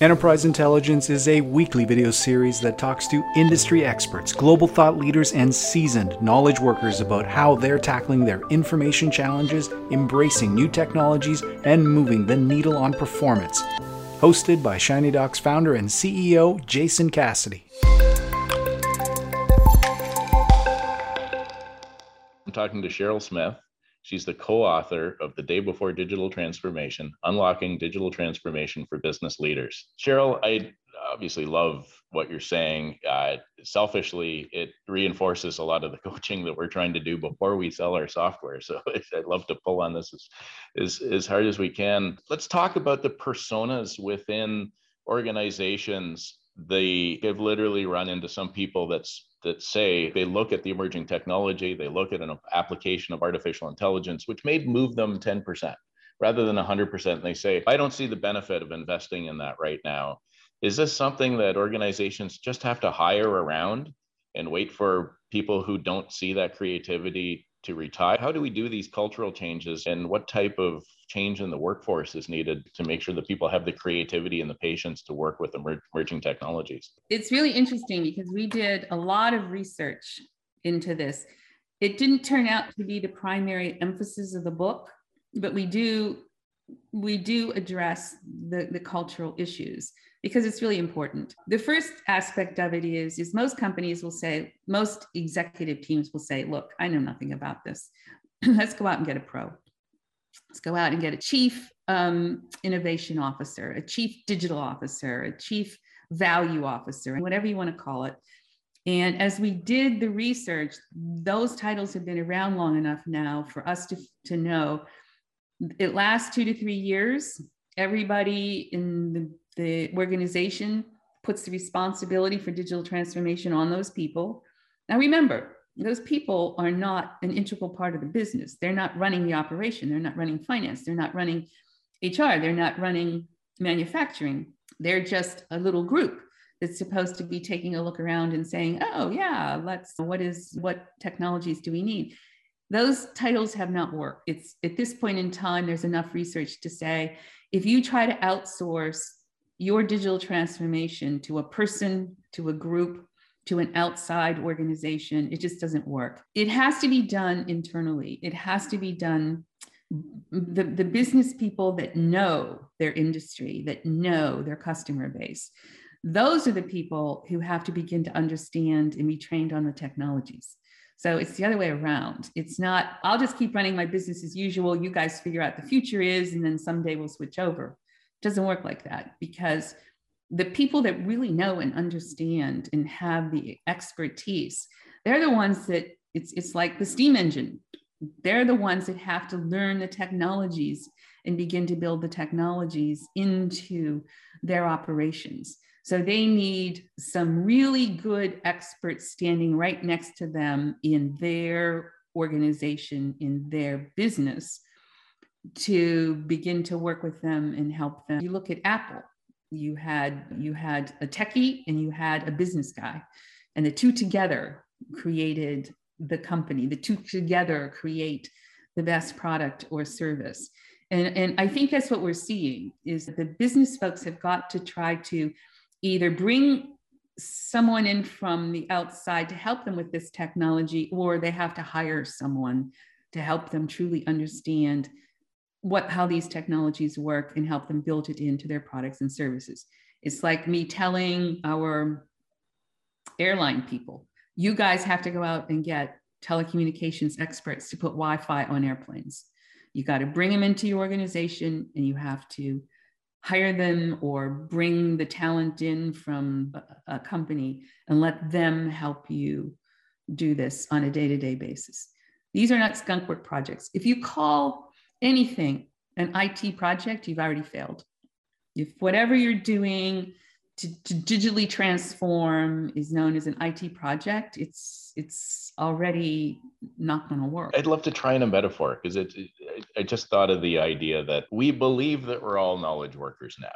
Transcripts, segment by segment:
Enterprise Intelligence is a weekly video series that talks to industry experts, global thought leaders, and seasoned knowledge workers about how they're tackling their information challenges, embracing new technologies, and moving the needle on performance. Hosted by Shinydocs founder and CEO Jason Cassidy. I'm talking to Cheryl Smith. She's the co author of The Day Before Digital Transformation Unlocking Digital Transformation for Business Leaders. Cheryl, I obviously love what you're saying. Uh, selfishly, it reinforces a lot of the coaching that we're trying to do before we sell our software. So I'd love to pull on this as, as, as hard as we can. Let's talk about the personas within organizations. They have literally run into some people that's that say they look at the emerging technology, they look at an application of artificial intelligence, which may move them 10% rather than 100%. And they say, I don't see the benefit of investing in that right now. Is this something that organizations just have to hire around and wait for people who don't see that creativity to retire? How do we do these cultural changes and what type of change in the workforce is needed to make sure that people have the creativity and the patience to work with emerging technologies? It's really interesting because we did a lot of research into this. It didn't turn out to be the primary emphasis of the book, but we do we do address the, the cultural issues because it's really important. The first aspect of it is, is most companies will say, most executive teams will say, look, I know nothing about this. Let's go out and get a pro. Let's go out and get a chief um, innovation officer, a chief digital officer, a chief value officer, whatever you want to call it. And as we did the research, those titles have been around long enough now for us to, to know it lasts two to three years. Everybody in the the organization puts the responsibility for digital transformation on those people. Now, remember, those people are not an integral part of the business. They're not running the operation, they're not running finance, they're not running HR, they're not running manufacturing. They're just a little group that's supposed to be taking a look around and saying, oh, yeah, let's, what is, what technologies do we need? Those titles have not worked. It's at this point in time, there's enough research to say if you try to outsource your digital transformation to a person, to a group, to an outside organization, it just doesn't work. It has to be done internally. It has to be done. The, the business people that know their industry, that know their customer base, those are the people who have to begin to understand and be trained on the technologies. So it's the other way around. It's not, I'll just keep running my business as usual. You guys figure out the future is, and then someday we'll switch over It doesn't work like that because the people that really know and understand and have the expertise they're the ones that it's it's like the steam engine they're the ones that have to learn the technologies and begin to build the technologies into their operations so they need some really good experts standing right next to them in their organization in their business to begin to work with them and help them. You look at Apple, you had you had a techie and you had a business guy, and the two together created the company. The two together create the best product or service. And, and I think that's what we're seeing is that the business folks have got to try to either bring someone in from the outside to help them with this technology, or they have to hire someone to help them truly understand what how these technologies work and help them build it into their products and services. It's like me telling our airline people, you guys have to go out and get telecommunications experts to put Wi-Fi on airplanes. You got to bring them into your organization and you have to hire them or bring the talent in from a, company and let them help you do this on a day-to-day basis. These are not skunk work projects. If you call anything, an IT project, you've already failed. If whatever you're doing to, to digitally transform is known as an IT project, it's it's already not going to work. I'd love to try in a metaphor because it, it. I just thought of the idea that we believe that we're all knowledge workers now,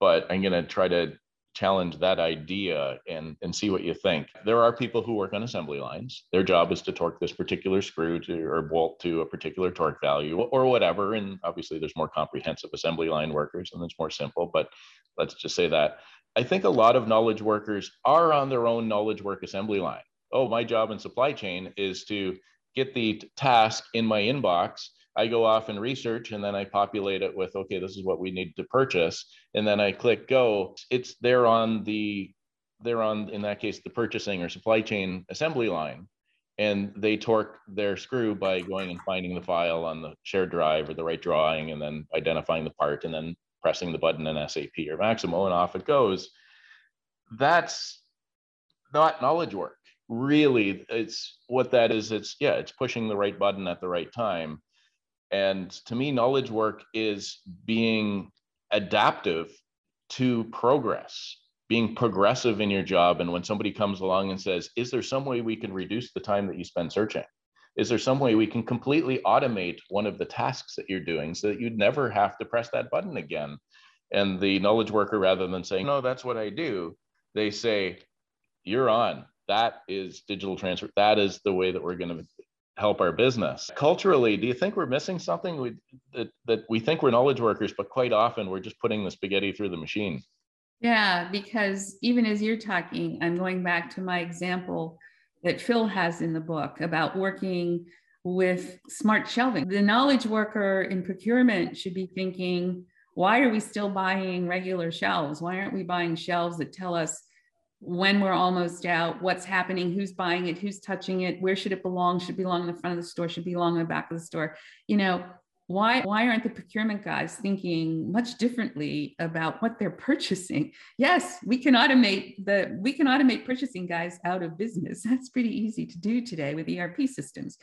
but I'm going to try to challenge that idea and, and see what you think. There are people who work on assembly lines. Their job is to torque this particular screw to or bolt to a particular torque value or whatever. And obviously, there's more comprehensive assembly line workers and it's more simple, but let's just say that. I think a lot of knowledge workers are on their own knowledge work assembly line. Oh, my job in supply chain is to get the task in my inbox I go off and research and then I populate it with, okay, this is what we need to purchase. And then I click go. It's there on the, they're on, in that case, the purchasing or supply chain assembly line. And they torque their screw by going and finding the file on the shared drive or the right drawing and then identifying the part and then pressing the button in SAP or Maximo and off it goes. That's not knowledge work. Really, it's what that is. It's yeah, it's pushing the right button at the right time and to me, knowledge work is being adaptive to progress, being progressive in your job. And when somebody comes along and says, Is there some way we can reduce the time that you spend searching? Is there some way we can completely automate one of the tasks that you're doing so that you'd never have to press that button again? And the knowledge worker, rather than saying, No, that's what I do, they say, You're on. That is digital transfer. That is the way that we're going to help our business. Culturally, do you think we're missing something we, that, that we think we're knowledge workers, but quite often we're just putting the spaghetti through the machine? Yeah, because even as you're talking, I'm going back to my example that Phil has in the book about working with smart shelving. The knowledge worker in procurement should be thinking, why are we still buying regular shelves? Why aren't we buying shelves that tell us when we're almost out, what's happening, who's buying it, who's touching it, where should it belong? Should it belong in the front of the store? Should belong in the back of the store? You know, why why aren't the procurement guys thinking much differently about what they're purchasing? Yes, we can automate the we can automate purchasing guys out of business. That's pretty easy to do today with ERP systems.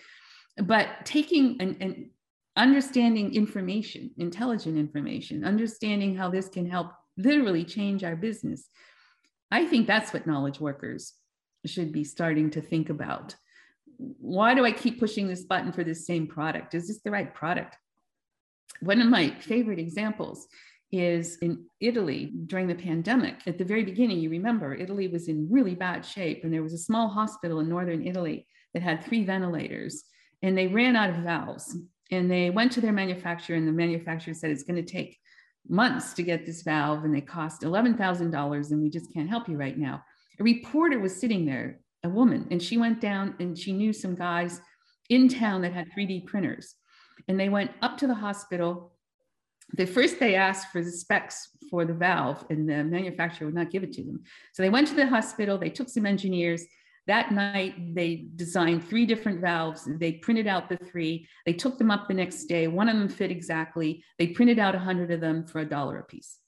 But taking and, and understanding information, intelligent information, understanding how this can help literally change our business I think that's what knowledge workers should be starting to think about. Why do I keep pushing this button for this same product? Is this the right product? One of my favorite examples is in Italy during the pandemic. At the very beginning, you remember Italy was in really bad shape, and there was a small hospital in northern Italy that had three ventilators, and they ran out of valves. And they went to their manufacturer, and the manufacturer said it's going to take months to get this valve and they cost $11,000 and we just can't help you right now. A reporter was sitting there, a woman, and she went down and she knew some guys in town that had 3D printers. And they went up to the hospital. The first they asked for the specs for the valve and the manufacturer would not give it to them. So they went to the hospital, they took some engineers, that night, they designed three different valves. They printed out the three. They took them up the next day. One of them fit exactly. They printed out 100 of them for a dollar a piece.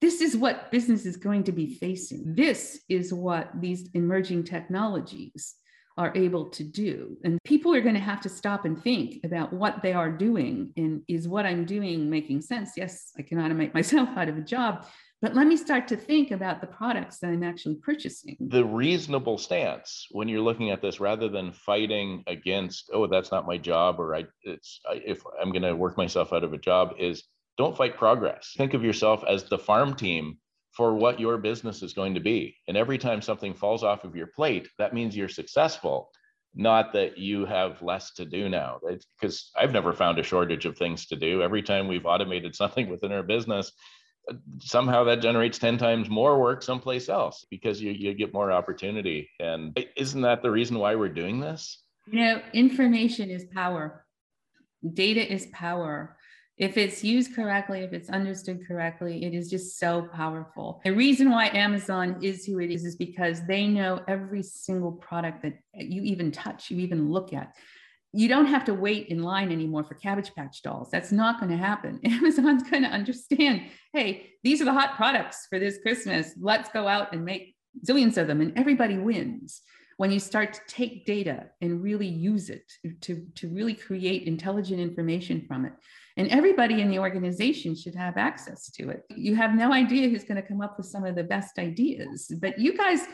This is what business is going to be facing. This is what these emerging technologies are able to do. And people are going to have to stop and think about what they are doing. And is what I'm doing making sense? Yes, I can automate myself out of a job, but let me start to think about the products that I'm actually purchasing. The reasonable stance when you're looking at this, rather than fighting against, oh, that's not my job, or I, it's I, if I'm going to work myself out of a job, is don't fight progress. Think of yourself as the farm team for what your business is going to be. And every time something falls off of your plate, that means you're successful not that you have less to do now because i've never found a shortage of things to do every time we've automated something within our business somehow that generates 10 times more work someplace else because you, you get more opportunity. And isn't that the reason why we're doing this? You know, information is power, data is power. If it's used correctly, if it's understood correctly, it is just so powerful. The reason why Amazon is who it is is because they know every single product that you even touch, you even look at you don't have to wait in line anymore for cabbage patch dolls. That's not going to happen. Amazon's going to understand hey these are the hot products for this christmas. Let's go out and make zillions of them and everybody wins. When you start to take data and really use it to, to really create intelligent information from it. And everybody in the organization should have access to it. You have no idea who's going to come up with some of the best ideas but you guys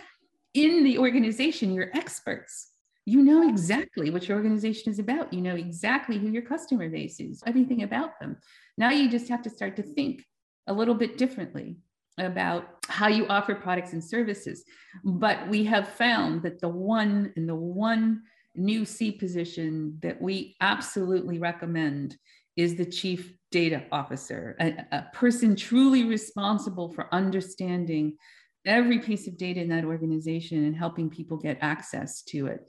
in the organization you're experts you know exactly what your organization is about. You know exactly who your customer base is, everything about them. Now you just have to start to think a little bit differently about how you offer products and services. But we have found that the one and the one new C position that we absolutely recommend is the chief data officer, a, a, person truly responsible for understanding every piece of data in that organization and helping people get access to it.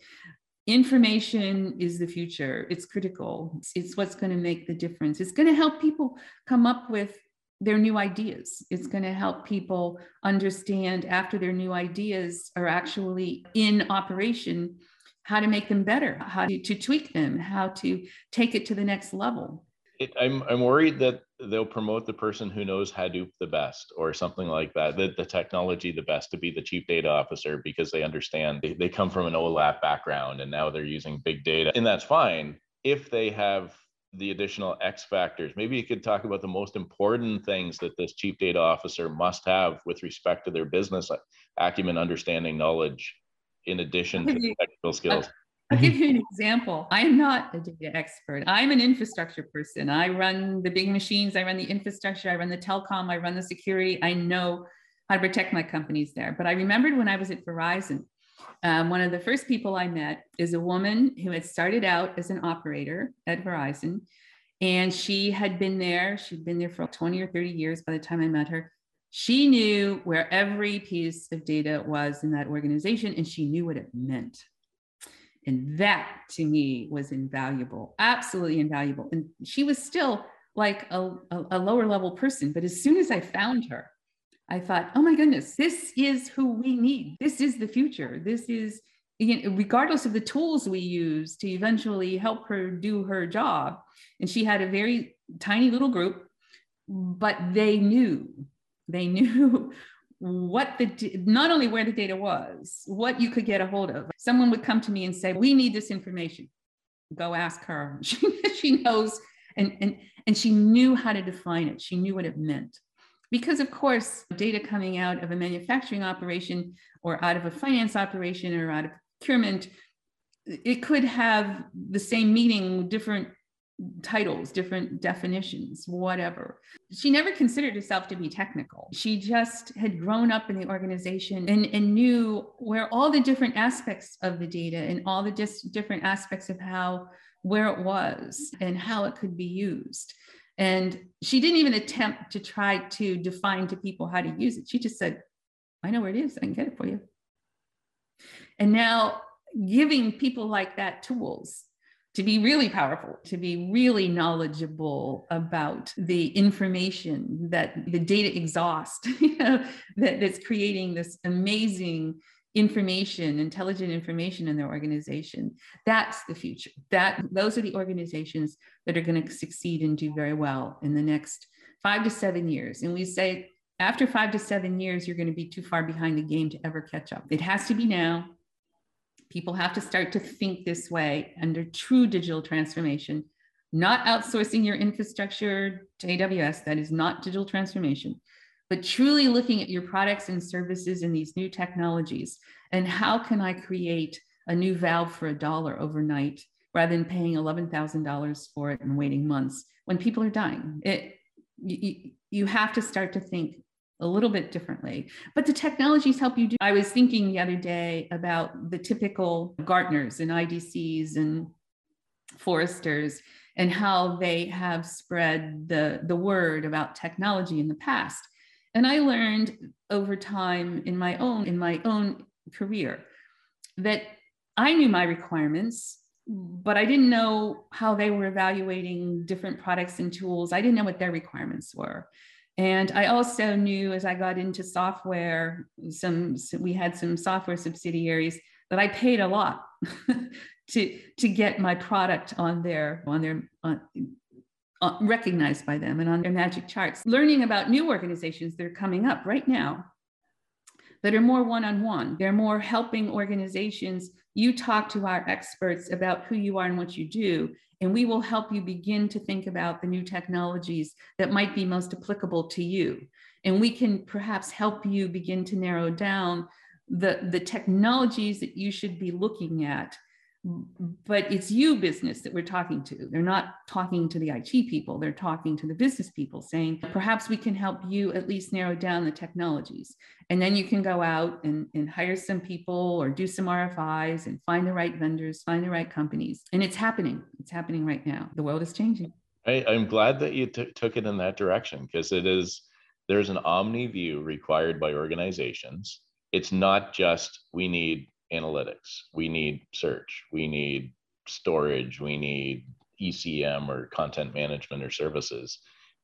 Information is the future. It's critical. It's, what's going to make the difference. It's going to help people come up with their new ideas. It's going to help people understand after their new ideas are actually in operation how to make them better, how to, to tweak them, how to take it to the next level. It, I'm, I'm worried that they'll promote the person who knows Hadoop the best or something like that, the, the technology the best to be the chief data officer because they understand they, they come from an OLAP background and now they're using big data. And that's fine if they have the additional X factors. Maybe you could talk about the most important things that this chief data officer must have with respect to their business acumen, understanding, knowledge, in addition to technical skills. I'll give you an example. I am not a data expert. I'm an infrastructure person. I run the big machines, I run the infrastructure, I run the telecom, I run the security. I know how to protect my companies there. But I remembered when I was at Verizon, um, one of the first people I met is a woman who had started out as an operator at Verizon. And she had been there, she'd been there for 20 or 30 years by the time I met her. She knew where every piece of data was in that organization and she knew what it meant. And that to me was invaluable, absolutely invaluable. And she was still like a, a, a lower level person. But as soon as I found her, I thought, oh my goodness, this is who we need. This is the future. This is, you know, regardless of the tools we use to eventually help her do her job. And she had a very tiny little group, but they knew, they knew what the not only where the data was, what you could get a hold of. Someone would come to me and say, "We need this information." Go ask her. She, she knows, and and and she knew how to define it. She knew what it meant because of course data coming out of a manufacturing operation or out of a finance operation or out of procurement it could have the same meaning different titles different definitions whatever she never considered herself to be technical she just had grown up in the organization and, and knew where all the different aspects of the data and all the dis- different aspects of how where it was and how it could be used and she didn't even attempt to try to define to people how to use it. She just said, I know where it is. I can get it for you. And now giving people like that tools to be really powerful, to be really knowledgeable about the information that the data exhaust, you know, that, that's creating this amazing information, intelligent information in their organization. That's the future. That those are the organizations that are going to succeed and do very well in the next five to seven years. And we say after five to seven years, you're going to be too far behind the game to ever catch up. It has to be now. People have to start to think this way under true digital transformation, not outsourcing your infrastructure to AWS. That is not digital transformation but truly looking at your products and services and these new technologies and how can I create a new valve for a dollar overnight rather than paying $11,000 for it and waiting months when people are dying. It, you, you have to start to think a little bit differently. But the technologies help you do. I was thinking the other day about the typical Gartners and IDCs and Forresters and how they have spread the, the word about technology in the past. And I learned over time in my own in my own career that I knew my requirements, but I didn't know how they were evaluating different products and tools. I didn't know what their requirements were. And I also knew as I got into software, some we had some software subsidiaries that I paid a lot to to get my product on their on their on, recognized by them and on their magic charts. Learning about new organizations that are coming up right now that are more one on one, they're more helping organizations. You talk to our experts about who you are and what you do, and we will help you begin to think about the new technologies that might be most applicable to you. And we can perhaps help you begin to narrow down the, the technologies that you should be looking at but it's you business that we're talking to. They're not talking to the IT people, they're talking to the business people saying, perhaps we can help you at least narrow down the technologies. And then you can go out and, and hire some people or do some RFIs and find the right vendors, find the right companies. And it's happening. It's happening right now. The world is changing. I, am glad that you t- took it in that direction because it is, there's an omni view required by organizations. It's not just we need analytics, we need search, we need storage, we need ECM or content management or services.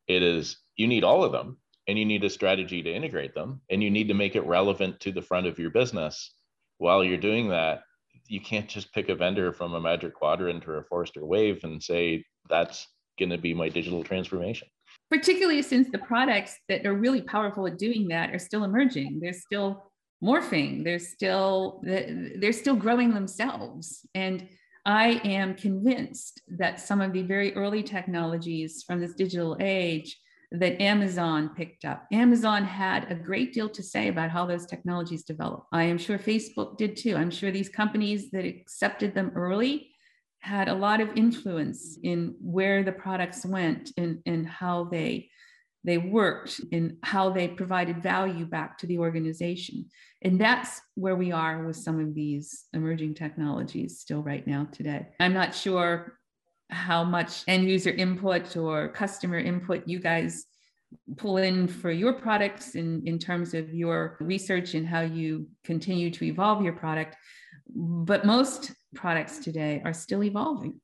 It is, you need all of them and you need a strategy to integrate them and you need to make it relevant to the front of your business. While you're doing that, you can't just pick a vendor from a magic quadrant or a Forrester wave and say, that's going to be my digital transformation. Particularly since the products that are really powerful at doing that are still emerging. They're still morphing. They're still they're still growing themselves. And i am convinced that some of the very early technologies from this digital age that amazon picked up amazon had a great deal to say about how those technologies develop i am sure facebook did too. I'm sure these companies that accepted them early had a lot of influence in where the products went and, and how they they worked and how they provided value back to the organization. And that's where we are with some of these emerging technologies still right now today. I'm not sure how much end user input or customer input you guys pull in for your products in, in terms of your research and how you continue to evolve your product. But most products today are still evolving.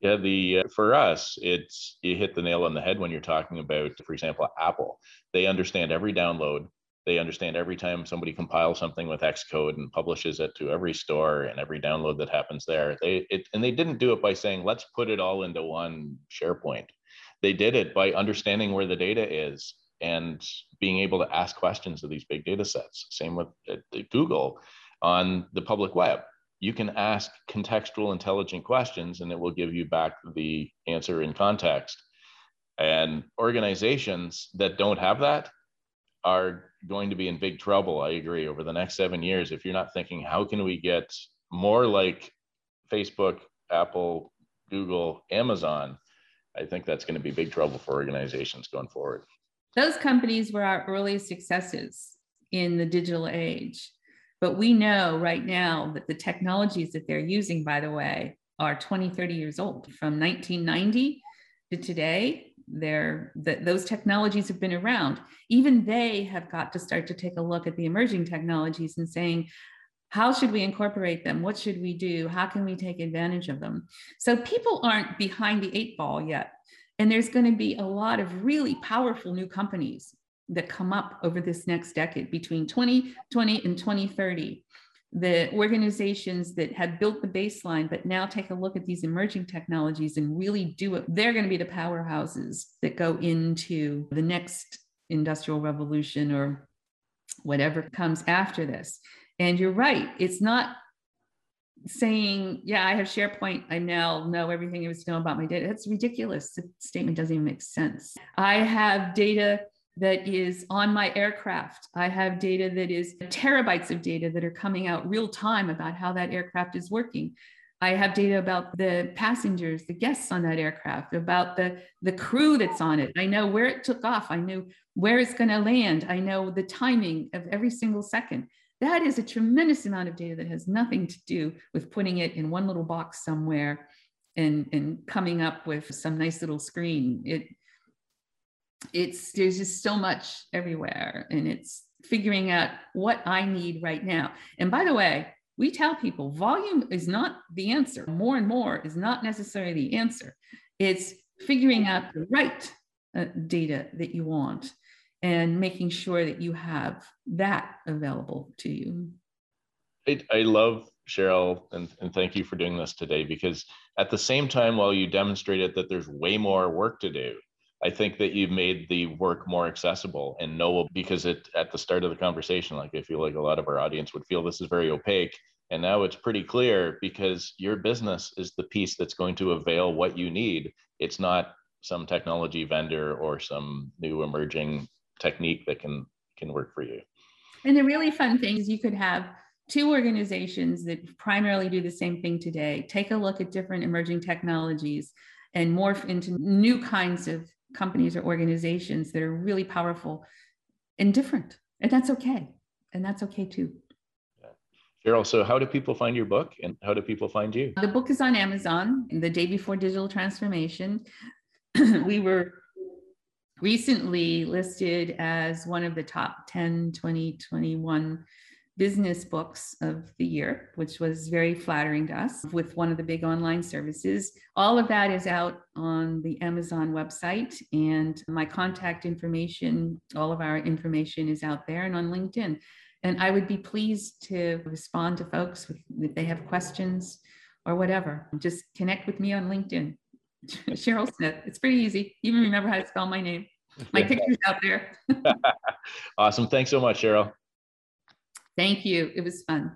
Yeah, the uh, for us, it's you hit the nail on the head when you're talking about, for example, Apple. They understand every download. They understand every time somebody compiles something with Xcode and publishes it to every store and every download that happens there. They it and they didn't do it by saying let's put it all into one SharePoint. They did it by understanding where the data is and being able to ask questions of these big data sets. Same with uh, Google on the public web you can ask contextual intelligent questions and it will give you back the answer in context. And organizations that don't have that are going to be in big trouble i agree over the next seven years. If you're not thinking how can we get more like facebook apple google amazon i think that's going to be big trouble for organizations going forward. Those companies were our earliest successes in the digital age but we know right now that the technologies that they're using, by the way, are 20, 30 years old. From 1990 to today, they're, the, those technologies have been around. Even they have got to start to take a look at the emerging technologies and saying, how should we incorporate them? What should we do? How can we take advantage of them? So people aren't behind the eight ball yet. And there's going to be a lot of really powerful new companies that come up over this next decade between 2020 and 2030 the organizations that have built the baseline but now take a look at these emerging technologies and really do it they're going to be the powerhouses that go into the next industrial revolution or whatever comes after this. And you're right it's not saying yeah i have sharepoint i now know everything is to know about my data. That's ridiculous. The statement doesn't even make sense. I have data that is on my aircraft. I have data that is terabytes of data that are coming out real time about how that aircraft is working. I have data about the passengers, the guests on that aircraft, about the, the crew that's on it. I know where it took off. I know where it's going to land. I know the timing of every single second. That is a tremendous amount of data that has nothing to do with putting it in one little box somewhere and, and coming up with some nice little screen. It, it's there's just so much everywhere and it's figuring out what i need right now. And by the way we tell people volume is not the answer. More and more is not necessarily the answer. It's figuring out the right uh, data that you want and making sure that you have that available to you. I, I love cheryl and, and thank you for doing this today because at the same time while you demonstrated that there's way more work to do I think that you've made the work more accessible and knowable because it at the start of the conversation, like I feel like a lot of our audience would feel this is very opaque. And now it's pretty clear because your business is the piece that's going to avail what you need. It's not some technology vendor or some new emerging technique that can can work for you. And the really fun thing is you could have two organizations that primarily do the same thing today take a look at different emerging technologies and morph into new kinds of companies or organizations that are really powerful and different. And that's okay. And that's okay too. Cheryl, so how do people find your book and how do people find you? The book is on Amazon, The Day Before Digital Transformation. we were recently listed as one of the top 10 2021 business books of the year, which was very flattering to us with one of the big online services. All of that is out on the Amazon website, and my contact information, all of our information is out there and on LinkedIn. And I would be pleased to respond to folks if they have questions or whatever. Just connect with me on LinkedIn. Cheryl Smith. It's pretty easy. Even remember how to spell my name. My picture's out there. awesome. Thanks so much, Cheryl. Thank you. It was fun.